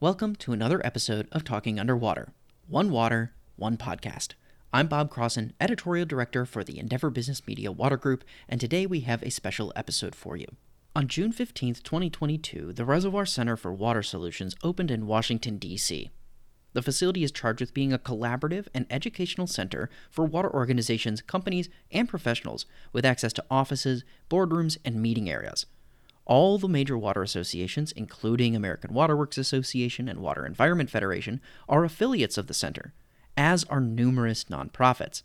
Welcome to another episode of Talking Under Water One Water, One Podcast. I'm Bob Crossen, Editorial Director for the Endeavor Business Media Water Group, and today we have a special episode for you. On June 15, 2022, the Reservoir Center for Water Solutions opened in Washington, D.C. The facility is charged with being a collaborative and educational center for water organizations, companies, and professionals with access to offices, boardrooms, and meeting areas. All the major water associations, including American Waterworks Association and Water Environment Federation, are affiliates of the center, as are numerous nonprofits.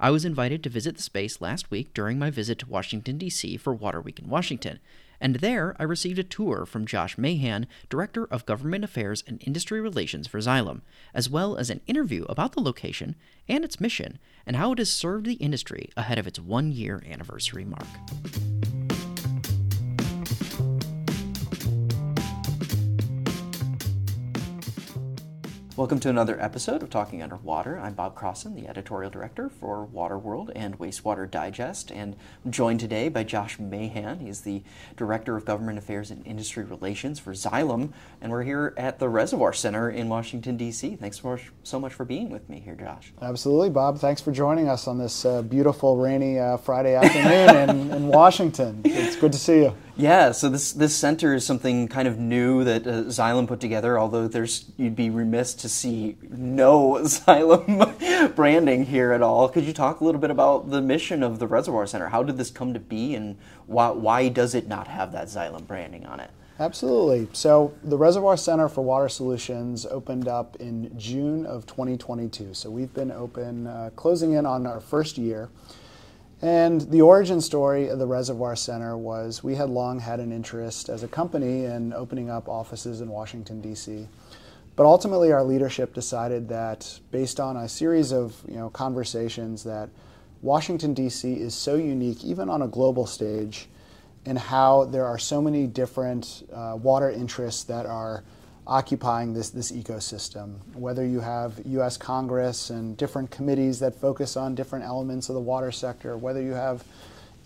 I was invited to visit the space last week during my visit to Washington, D.C. for Water Week in Washington, and there I received a tour from Josh Mahan, Director of Government Affairs and Industry Relations for Xylem, as well as an interview about the location and its mission and how it has served the industry ahead of its one year anniversary mark. Welcome to another episode of Talking Under Water. I'm Bob Crossen, the editorial director for Waterworld and Wastewater Digest, and I'm joined today by Josh Mahan. He's the director of government affairs and industry relations for Xylem, and we're here at the Reservoir Center in Washington, D.C. Thanks so much, so much for being with me here, Josh. Absolutely, Bob. Thanks for joining us on this uh, beautiful, rainy uh, Friday afternoon in, in Washington. It's good to see you. Yeah, so this this center is something kind of new that uh, Xylem put together. Although there's, you'd be remiss to see no Xylem branding here at all. Could you talk a little bit about the mission of the Reservoir Center? How did this come to be, and why why does it not have that Xylem branding on it? Absolutely. So the Reservoir Center for Water Solutions opened up in June of 2022. So we've been open, uh, closing in on our first year. And the origin story of the Reservoir Center was we had long had an interest as a company in opening up offices in Washington, D.C. But ultimately, our leadership decided that, based on a series of you know, conversations, that Washington, D.C. is so unique, even on a global stage, in how there are so many different uh, water interests that are occupying this, this ecosystem. Whether you have US Congress and different committees that focus on different elements of the water sector, whether you have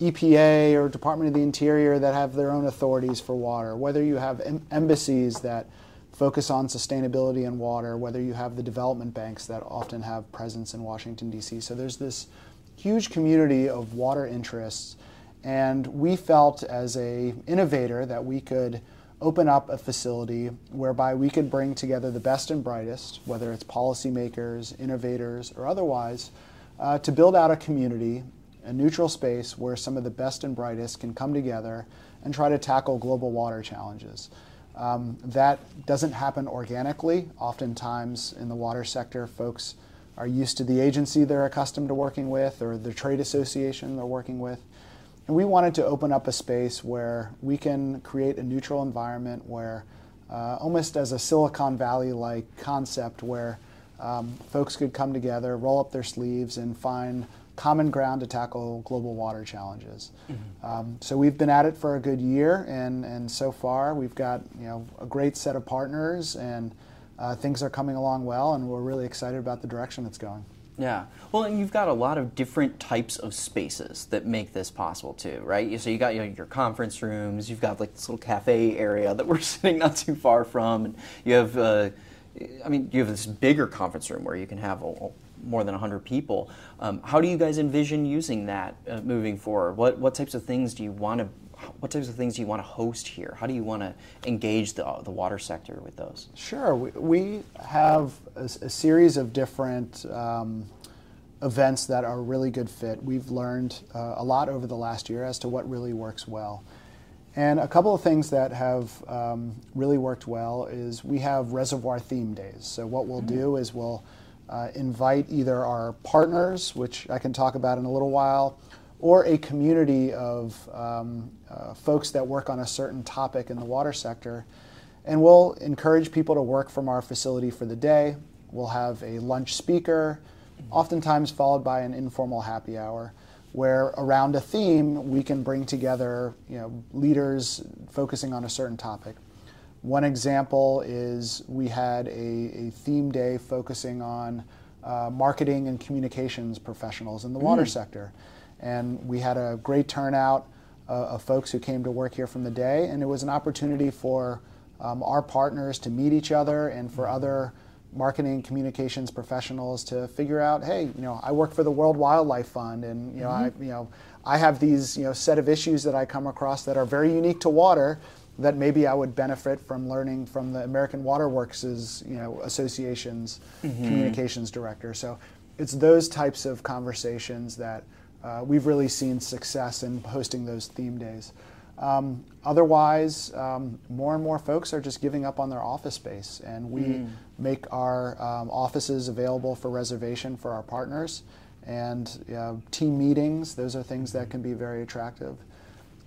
EPA or Department of the Interior that have their own authorities for water, whether you have em- embassies that focus on sustainability and water, whether you have the development banks that often have presence in Washington, D.C. So there's this huge community of water interests. And we felt as a innovator that we could open up a facility whereby we could bring together the best and brightest, whether it's policymakers, innovators, or otherwise, uh, to build out a community, a neutral space where some of the best and brightest can come together and try to tackle global water challenges. Um, that doesn't happen organically. Oftentimes in the water sector, folks are used to the agency they're accustomed to working with or the trade association they're working with. And we wanted to open up a space where we can create a neutral environment where, uh, almost as a Silicon Valley like concept, where um, folks could come together, roll up their sleeves, and find common ground to tackle global water challenges. Mm-hmm. Um, so we've been at it for a good year, and, and so far we've got you know a great set of partners, and uh, things are coming along well, and we're really excited about the direction it's going. Yeah. Well, and you've got a lot of different types of spaces that make this possible too, right? So you got you know, your conference rooms, you've got like this little cafe area that we're sitting not too far from, and you have, uh, I mean, you have this bigger conference room where you can have a, more than 100 people. Um, how do you guys envision using that uh, moving forward? What, what types of things do you want to what types of things do you want to host here? How do you want to engage the, the water sector with those? Sure. We, we have a, a, series of different um, events that are really good fit. We've learned uh, a lot over the last year as to what really works well. And a couple of things that have um, really worked well is we have reservoir theme days. So, what we'll do is we'll uh, invite either our partners, which I can talk about in a little while, or a community of um, uh, folks that work on a certain topic in the water sector. And we'll encourage people to work from our facility for the day. We'll have a lunch speaker, oftentimes followed by an informal happy hour, where around a theme we can bring together you know, leaders focusing on a certain topic. One example is we had a, a theme day focusing on uh, marketing and communications professionals in the water mm. sector and we had a great turnout uh, of folks who came to work here from the day, and it was an opportunity for um, our partners to meet each other and for other marketing communications professionals to figure out, hey, you know, I work for the World Wildlife Fund, and you know, mm-hmm. I, you know, I have these you know set of issues that I come across that are very unique to water that maybe I would benefit from learning from the American Waterworks' you know association's mm-hmm. communications director. So it's those types of conversations that uh, we've really seen success in hosting those theme days. Um, otherwise, um, more and more folks are just giving up on their office space, and we mm. make our um, offices available for reservation for our partners. And uh, team meetings, those are things that can be very attractive.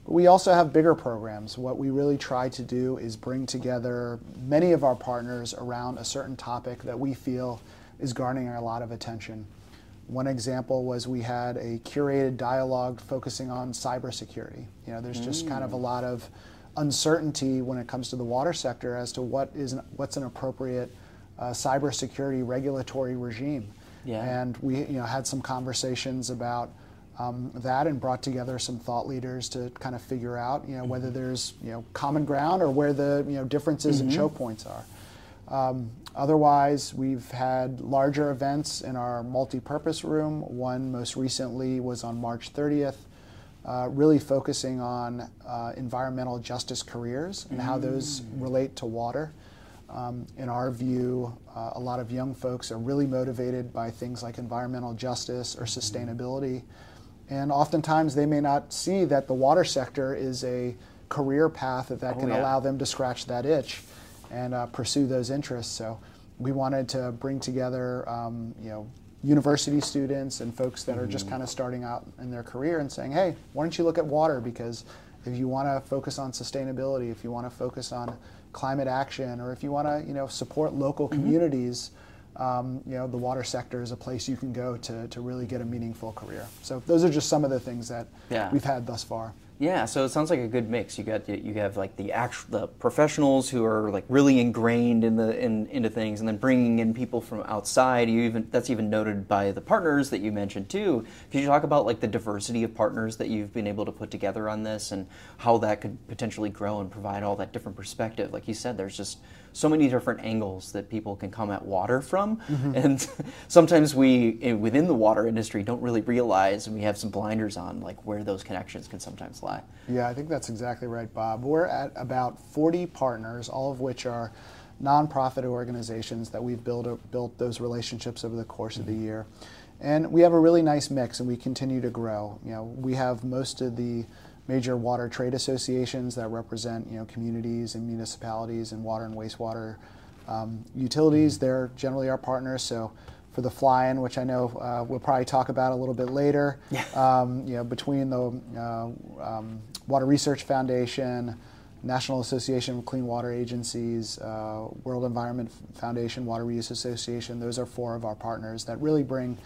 But We also have bigger programs. What we really try to do is bring together many of our partners around a certain topic that we feel is garnering a lot of attention. One example was we had a curated dialogue focusing on cybersecurity. You know, there's just mm. kind of a mm. lot of uncertainty when it comes to the water sector as to what is an, what's an appropriate uh, cybersecurity regulatory regime. Yeah. And we you know had some conversations about um, that and brought together some thought leaders to kind of figure out you know mm-hmm. whether there's you know common ground or where the you know differences mm-hmm. and choke points are. Um, otherwise, we've had larger events in our multi-purpose room. One most recently was on March 30th, uh, really focusing on uh, environmental justice careers and how those mm. relate to water. Um, in our view, uh, a lot of young folks are really motivated by things like environmental justice or sustainability. And oftentimes they may not see that the water sector is a career path that, that oh, can yeah. allow them to scratch that itch and uh, pursue those interests. So we wanted to bring together, um, you know, university students and folks that are just mm-hmm. kind of starting out in their career and saying, hey, why don't you look at water? Because if you want to focus on sustainability, if you want to focus on climate action, or if you want to, you know, support local mm-hmm. communities, um, you know, the water sector is a place you can go to, to really get a meaningful career. So those are just some of the things that yeah. we've had thus far. Yeah, so it sounds like a good mix. You got you have like the actual the professionals who are like really ingrained in the in, into things, and then bringing in people from outside. You even that's even noted by the partners that you mentioned too. Could you talk about like the diversity of partners that you've been able to put together on this, and how that could potentially grow and provide all that different perspective? Like you said, there's just so many different angles that people can come at water from, mm-hmm. and sometimes we eh, within the water industry don't really realize, and we have some blinders on like where those connections can sometimes lie. Yeah, I think that's exactly right, Bob. We're at about 40 partners, all of which are nonprofit organizations that we've built built those relationships over the course mm-hmm. of the mm-hmm. year. And we have a really nice mix and we continue to grow. You know, we have most of the major water trade associations that represent you know communities and municipalities and water and wastewater um, utilities. Mm-hmm. They're generally our partners. So for the fly-in, which I know uh, we'll probably talk about a little bit later, yeah. um, you know between the uh, um, Water Research Foundation. National Association of Clean Water Agencies, uh, World Environment Foundation, Water Reuse Association, those are four of our partners that really bring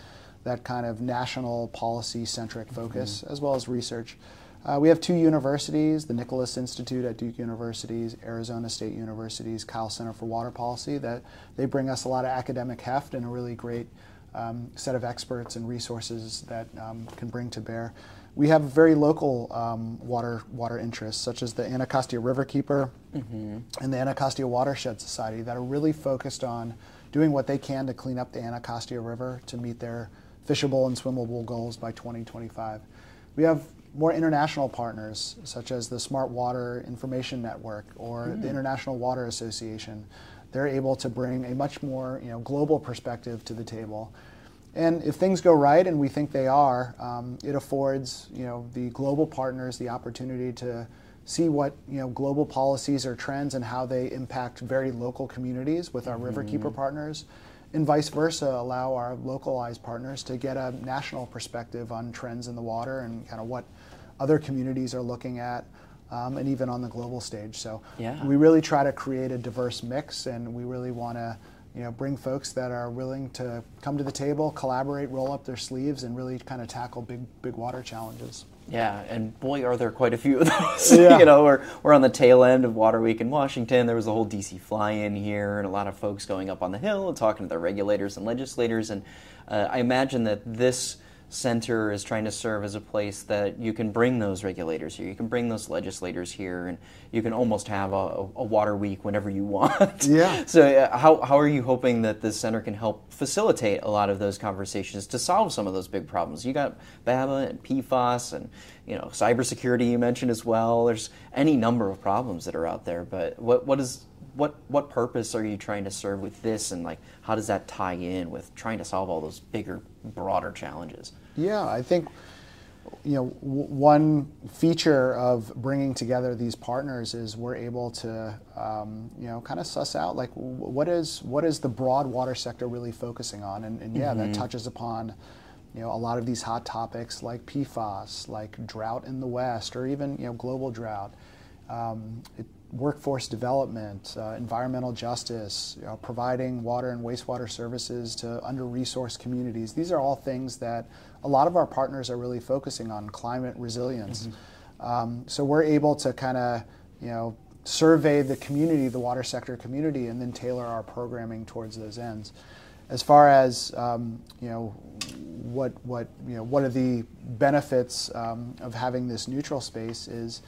that kind of national policy centric focus mm-hmm. as well as research. Uh, we have two universities, the Nicholas Institute at Duke University, Arizona State University's Kyl Center for Water Policy, that they bring us a lot of academic heft and a really great um, set of experts and resources that um, can bring to bear. We have very local um, water water interests, such as the Anacostia Riverkeeper mm-hmm. and the Anacostia Watershed Society, that are really focused on doing what they can to clean up the Anacostia River to meet their fishable and swimmable goals by 2025. We have more international partners, such as the Smart Water Information Network or mm. the International Water Association. They're able to bring a much more you know, global perspective to the table. And if things go right, and we think they are, um, it affords you know, the global partners the opportunity to see what you know, global policies or trends and how they impact very local communities with our mm. Riverkeeper partners and vice versa, allow our localized partners to get a national perspective on trends in the water and kind of what other communities are looking at, um, and even on the global stage. So yeah. we really try to create a diverse mix, and we really want to you know, bring folks that are willing to come to the table, collaborate, roll up their sleeves, and really kind of tackle big, big water challenges. Yeah, and boy, are there quite a few of those. Yeah. you know, we're, we're on the tail end of Water Week in Washington. There was a whole DC fly-in here, and a lot of folks going up on the Hill and talking to their regulators and legislators. And uh, I imagine that this center is trying to serve as a place that you can bring those regulators here, you can bring those legislators here, and you can almost have a, a water week whenever you want. Yeah. so, uh, how, how are you hoping that this center can help facilitate a lot of those conversations to solve some of those big problems? You got BABA and PFAS and you know cybersecurity you mentioned as well. There's any number of problems that are out there, but what what is what what purpose are you trying to serve with this, and like how does that tie in with trying to solve all those bigger, broader challenges? Yeah, I think you know w- one feature of bringing together these partners is we're able to um, you know kind of suss out like w- what is what is the broad water sector really focusing on, and, and yeah, that touches upon you know a lot of these hot topics like PFAS, like drought in the West, or even you know global drought. Um, it, workforce development, uh, environmental justice, you know, providing water and wastewater services to under-resourced communities. These are all things that a lot of our partners are really focusing on climate resilience. Um, so we're able to kind of, you know, survey the community, the water sector community, and then tailor our programming towards those ends. As far as um, you know, what what you know, what are the benefits um, of having this neutral space is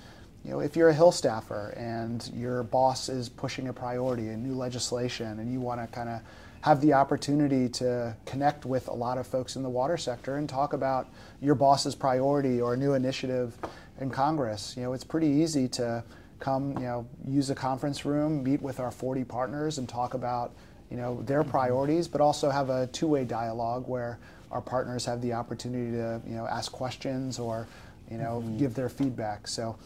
you know, if you're a Hill staffer and your boss is pushing a priority, a new legislation, and you want to kind of have the opportunity to connect with a lot of folks in the water sector and talk about your boss's priority or a new initiative in Congress, you know, it's pretty easy to come, you know, use a conference room, meet with our 40 partners, and talk about, you know, their mm-hmm. priorities, but also have a two-way dialogue where our partners have the opportunity to, you know, ask questions or, you know, mm-hmm. give their feedback. So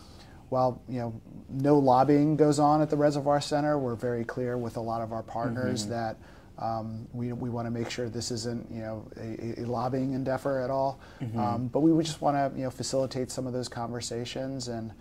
while you know no lobbying goes on at the Reservoir Center, we're very clear with a lot of our partners Mm-hmm. that um, we, we want to make sure this isn't you know a, a lobbying endeavor at all. Mm-hmm. Um, but we would just want to you know facilitate some of those conversations and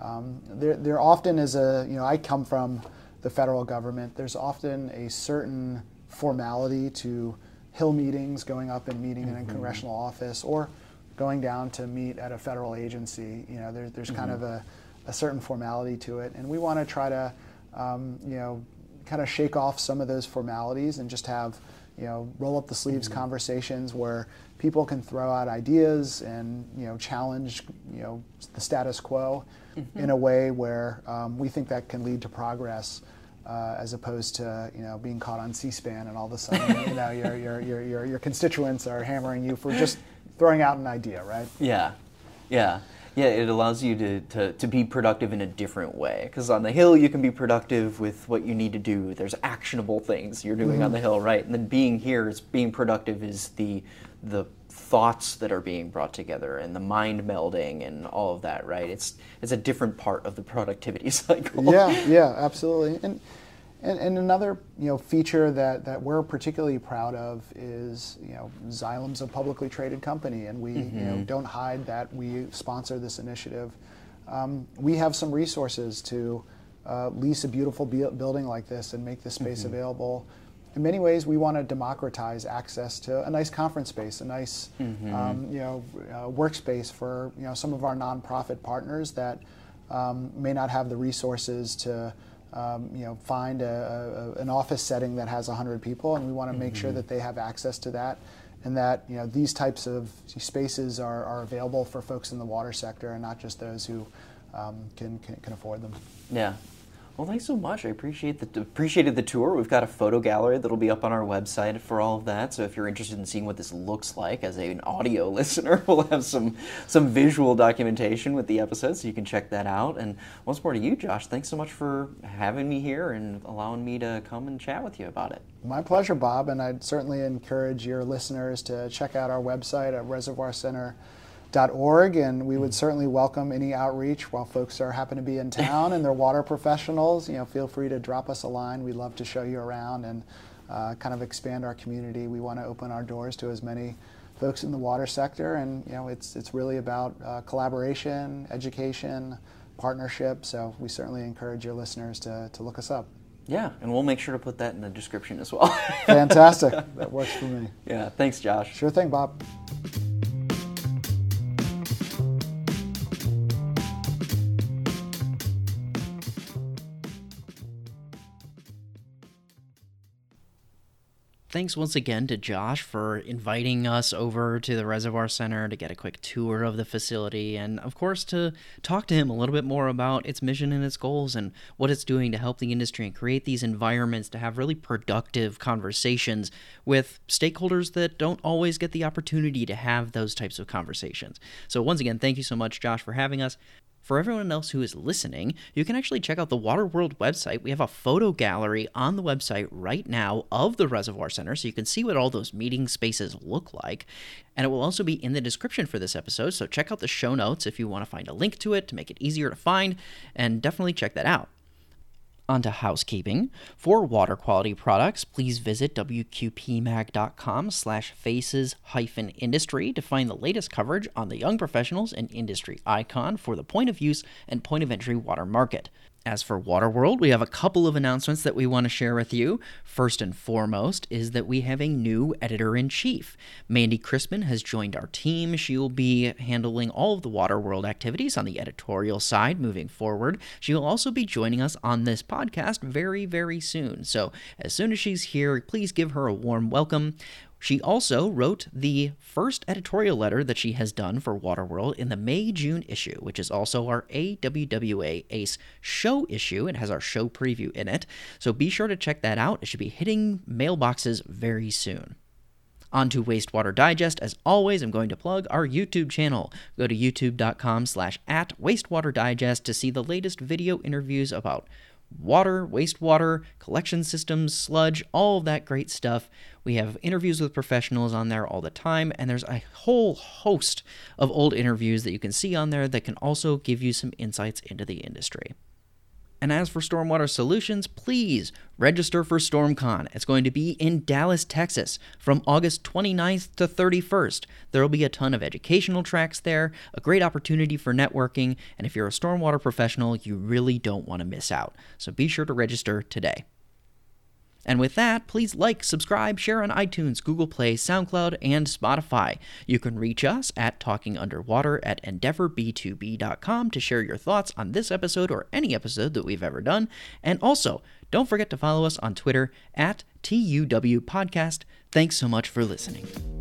um, there there often is a you know I come from the federal government. There's often a certain formality to Hill meetings, going up and meeting in a congressional office, or going down to meet at a federal agency. You know, there, there's kind of a, a certain formality to it, and we want to try to, um, you know, kind of shake off some of those formalities and just have, you know, roll up the sleeves conversations where people can throw out ideas and you know challenge you know the status quo in a way where um, we think that can lead to progress. Uh, as opposed to you know being caught on C-SPAN and all of a sudden you know your, your, your, your, your constituents are hammering you for just throwing out an idea, right? Yeah, yeah, yeah. It allows you to, to, to be productive in a different way. Because on the hill, you can be productive with what you need to do. There's actionable things you're doing on mm-hmm. the hill, right? And then being here is being productive is the the thoughts that are being brought together and the mind melding and all of that, right? It's it's a different part of the productivity cycle. yeah, yeah, absolutely. And, and and another you know feature that, that we're particularly proud of is you know Xylem's a publicly traded company, and we you know don't hide that we sponsor this initiative. Um, we have some resources to uh, lease a beautiful bu- building like this and make this space available. In many ways, we want to democratize access to a nice conference space, a nice um, you know uh, workspace for you know some of our nonprofit partners that um, may not have the resources to um, you know find a, a, an office setting that has 100 people, and we want to make sure that they have access to that, and that you know these types of spaces are, are available for folks in the water sector, and not just those who um, can, can can afford them. Yeah. Well, thanks so much. I appreciate the appreciated the tour. We've got a photo gallery that'll be up on our website for all of that. So if you're interested in seeing what this looks like as an audio listener, we'll have some some visual documentation with the episode, so you can check that out. And once more to you, Josh. Thanks so much for having me here and allowing me to come and chat with you about it. My pleasure, Bob, and I'd certainly encourage your listeners to check out our website at reservoircenter.org, and we would certainly welcome any outreach while folks are happen to be in town and they're water professionals. You know, feel free to drop us a line. We'd love to show you around and uh, kind of expand our community. We want to open our doors to as many folks in the water sector, and you know, it's it's really about uh, collaboration, education, partnership. So we certainly encourage your listeners to to look us up. Yeah, and we'll make sure to put that in the description as well. Fantastic. that works for me. yeah, thanks, Josh. Sure thing, Bob. Thanks once again to Josh for inviting us over to the Reservoir Center to get a quick tour of the facility and, of course, to talk to him a little bit more about its mission and its goals and what it's doing to help the industry and create these environments to have really productive conversations with stakeholders that don't always get the opportunity to have those types of conversations. So, once again, thank you so much, Josh, for having us. For everyone else who is listening, you can actually check out the Waterworld website. We have a photo gallery on the website right now of the Reservoir Center, so you can see what all those meeting spaces look like. And it will also be in the description for this episode, so check out the show notes if you want to find a link to it to make it easier to find, and definitely check that out. Onto housekeeping. For water quality products, please visit wqpmag.com slash faces hyphen industry to find the latest coverage on the young professionals and industry icon for the point of use and point of entry water market. As for Waterworld, we have a couple of announcements that we want to share with you. First and foremost is that we have a new editor in chief. Mandy Crispin has joined our team. She will be handling all of the Waterworld activities on the editorial side moving forward. She will also be joining us on this podcast very, very soon. So, as soon as she's here, please give her a warm welcome. She also wrote the first editorial letter that she has done for Waterworld in the May June issue, which is also our AWWA ACE show issue. It has our show preview in it. So be sure to check that out. It should be hitting mailboxes very soon. On to Wastewater Digest. As always, I'm going to plug our YouTube channel. Go to youtube.com slash at wastewater digest to see the latest video interviews about water, wastewater, collection systems, sludge, all of that great stuff. We have interviews with professionals on there all the time, and there's a whole host of old interviews that you can see on there that can also give you some insights into the industry. And as for Stormwater Solutions, please register for StormCon. It's going to be in Dallas, Texas from August 29th to 31st. There will be a ton of educational tracks there, a great opportunity for networking, and if you're a stormwater professional, you really don't want to miss out. So be sure to register today. And with that, please like, subscribe, share on iTunes, Google Play, SoundCloud, and Spotify. You can reach us at talkingunderwater at endeavorb2b.com to share your thoughts on this episode or any episode that we've ever done. And also, don't forget to follow us on Twitter at TUW Podcast. Thanks so much for listening.